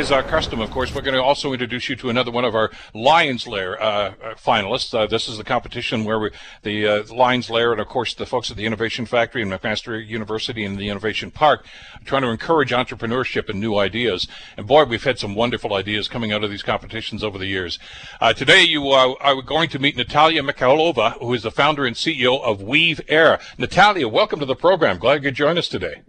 is our custom, of course, we're going to also introduce you to another one of our Lions Lair uh, uh, finalists. Uh, this is the competition where we, the uh, Lions Lair and, of course, the folks at the Innovation Factory and McMaster University and the Innovation Park are trying to encourage entrepreneurship and new ideas. And boy, we've had some wonderful ideas coming out of these competitions over the years. Uh, today, you are going to meet Natalia Mikhailova, who is the founder and CEO of WeavAir. Natalia, welcome to the program. Glad you could join us today.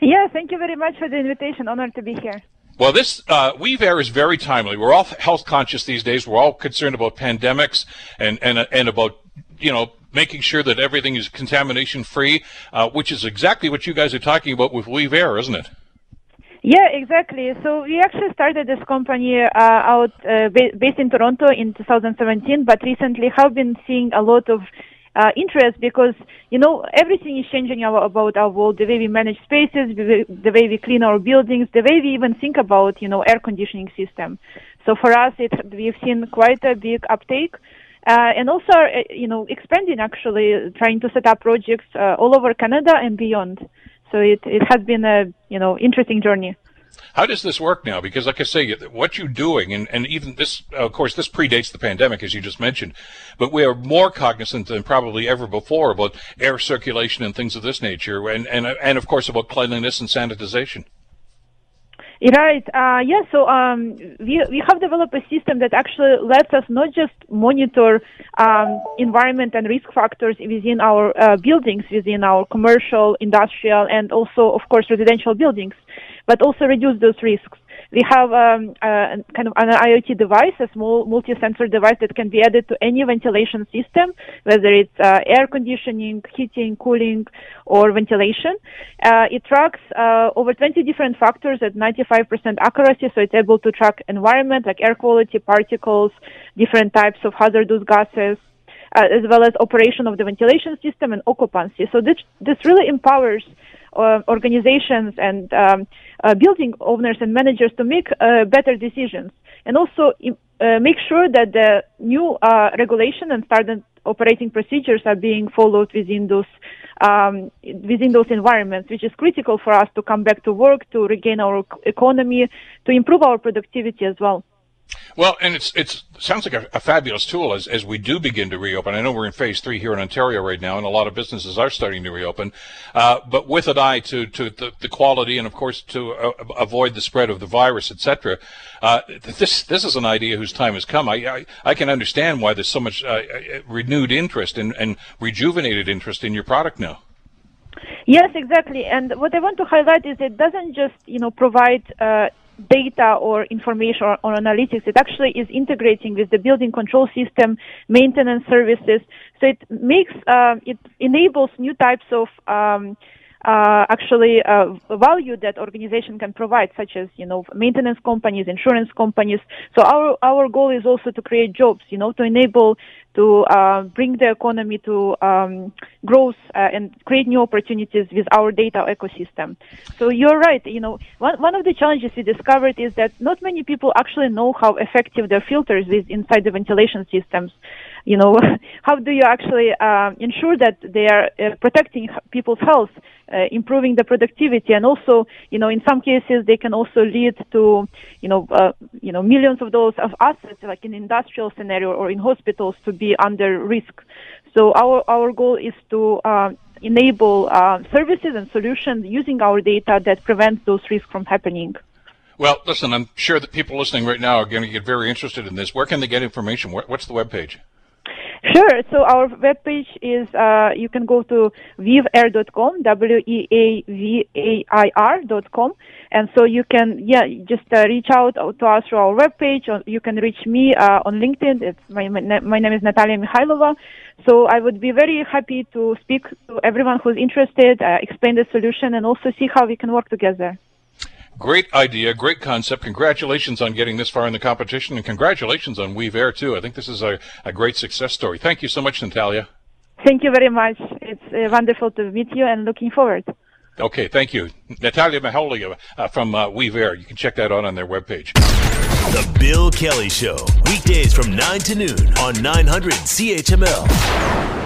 Yeah, thank you very much for the invitation. Honored to be here. Well, this uh, WeavAir is very timely. We're all health conscious these days. We're all concerned about pandemics and and and about you know making sure that everything is contamination free, uh, which is exactly what you guys are talking about with WeavAir, isn't it? Yeah, exactly. So we actually started this company uh, out uh, based in Toronto in 2017, but recently have been seeing a lot of uh, interest because you know everything is changing our, about our world, the way we manage spaces, the way we clean our buildings, the way we even think about you know air conditioning system. So for us, it we've seen quite a big uptake. Uh, and also, uh, you know, expanding actually, trying to set up projects uh, all over Canada and beyond. So it, it has been a, you know, interesting journey. How does this work now? Because, like I say, what you're doing, and, and even this, of course, this predates the pandemic, as you just mentioned, but we are more cognizant than probably ever before about air circulation and things of this nature, and, and, and of course, about cleanliness and sanitization. Right. Uh, yeah. So um, we we have developed a system that actually lets us not just monitor um, environment and risk factors within our uh, buildings, within our commercial, industrial, and also, of course, residential buildings, but also reduce those risks. We have um, a, kind of an IoT device, a small multi-sensor device that can be added to any ventilation system, whether it's uh, air conditioning, heating, cooling, or ventilation. Uh, it tracks uh, over 20 different factors at 95% accuracy, so it's able to track environment like air quality, particles, different types of hazardous gases, uh, as well as operation of the ventilation system and occupancy. So this this really empowers uh, organizations and um, uh, building owners and managers to make uh, better decisions and also uh, make sure that the new uh, regulation and standard operating procedures are being followed within those um, within those environments, which is critical for us to come back to work, to regain our economy, to improve our productivity as well. Well, and it's it's sounds like a, a, fabulous tool as as we do begin to reopen. I know we're in phase three here in Ontario right now, and a lot of businesses are starting to reopen, uh, but with an eye to to the, the quality and of course to uh, avoid the spread of the virus, etc. Uh, this this is an idea whose time has come. I I, I can understand why there's so much uh, uh, renewed interest and, and rejuvenated interest in your product now. Yes, exactly. And what I want to highlight is it doesn't just you know provide uh, data or information or, or, analytics. It actually is integrating with the building control system, maintenance services. So it makes, uh, it enables new types of um, uh, actually uh, value that organization can provide, such as you know maintenance companies, insurance companies. So our our goal is also to create jobs, you know, to enable to uh, bring the economy to um, growth uh, and create new opportunities with our data ecosystem. So you're right. You know, one one of the challenges we discovered is that not many people actually know how effective their filters is inside the ventilation systems you know, how do you actually uh, ensure that they are uh, protecting people's health, uh, improving the productivity, and also, you know, in some cases they can also lead to, you know, uh, you know, millions of dollars of assets, like in industrial scenario or in hospitals, to be under risk. So our our goal is to uh, enable uh, services and solutions using our data that prevent those risks from happening. Well, listen, I'm sure that people listening right now are going to get very interested in this. Where can they get information? What's the web page? Sure. So our webpage is uh, you can go to w-e-a-v-a-i-r.com, and so you can yeah just uh, reach out to us through our webpage. Or you can reach me uh, on LinkedIn. It's my my name is Natalia Mikhailova. So I would be very happy to speak to everyone who's interested, uh, explain the solution, and also see how we can work together. Great idea, great concept. Congratulations on getting this far in the competition, and congratulations on WeavAir too. I think this is a, a great success story. Thank you so much, Natalia. Thank you very much. It's uh, wonderful to meet you, and looking forward. Okay, thank you, Natalia Maholi uh, from uh, WeavAir. You can check that out on their webpage. The Bill Kelly Show, weekdays from 9 to noon on 900 CHML.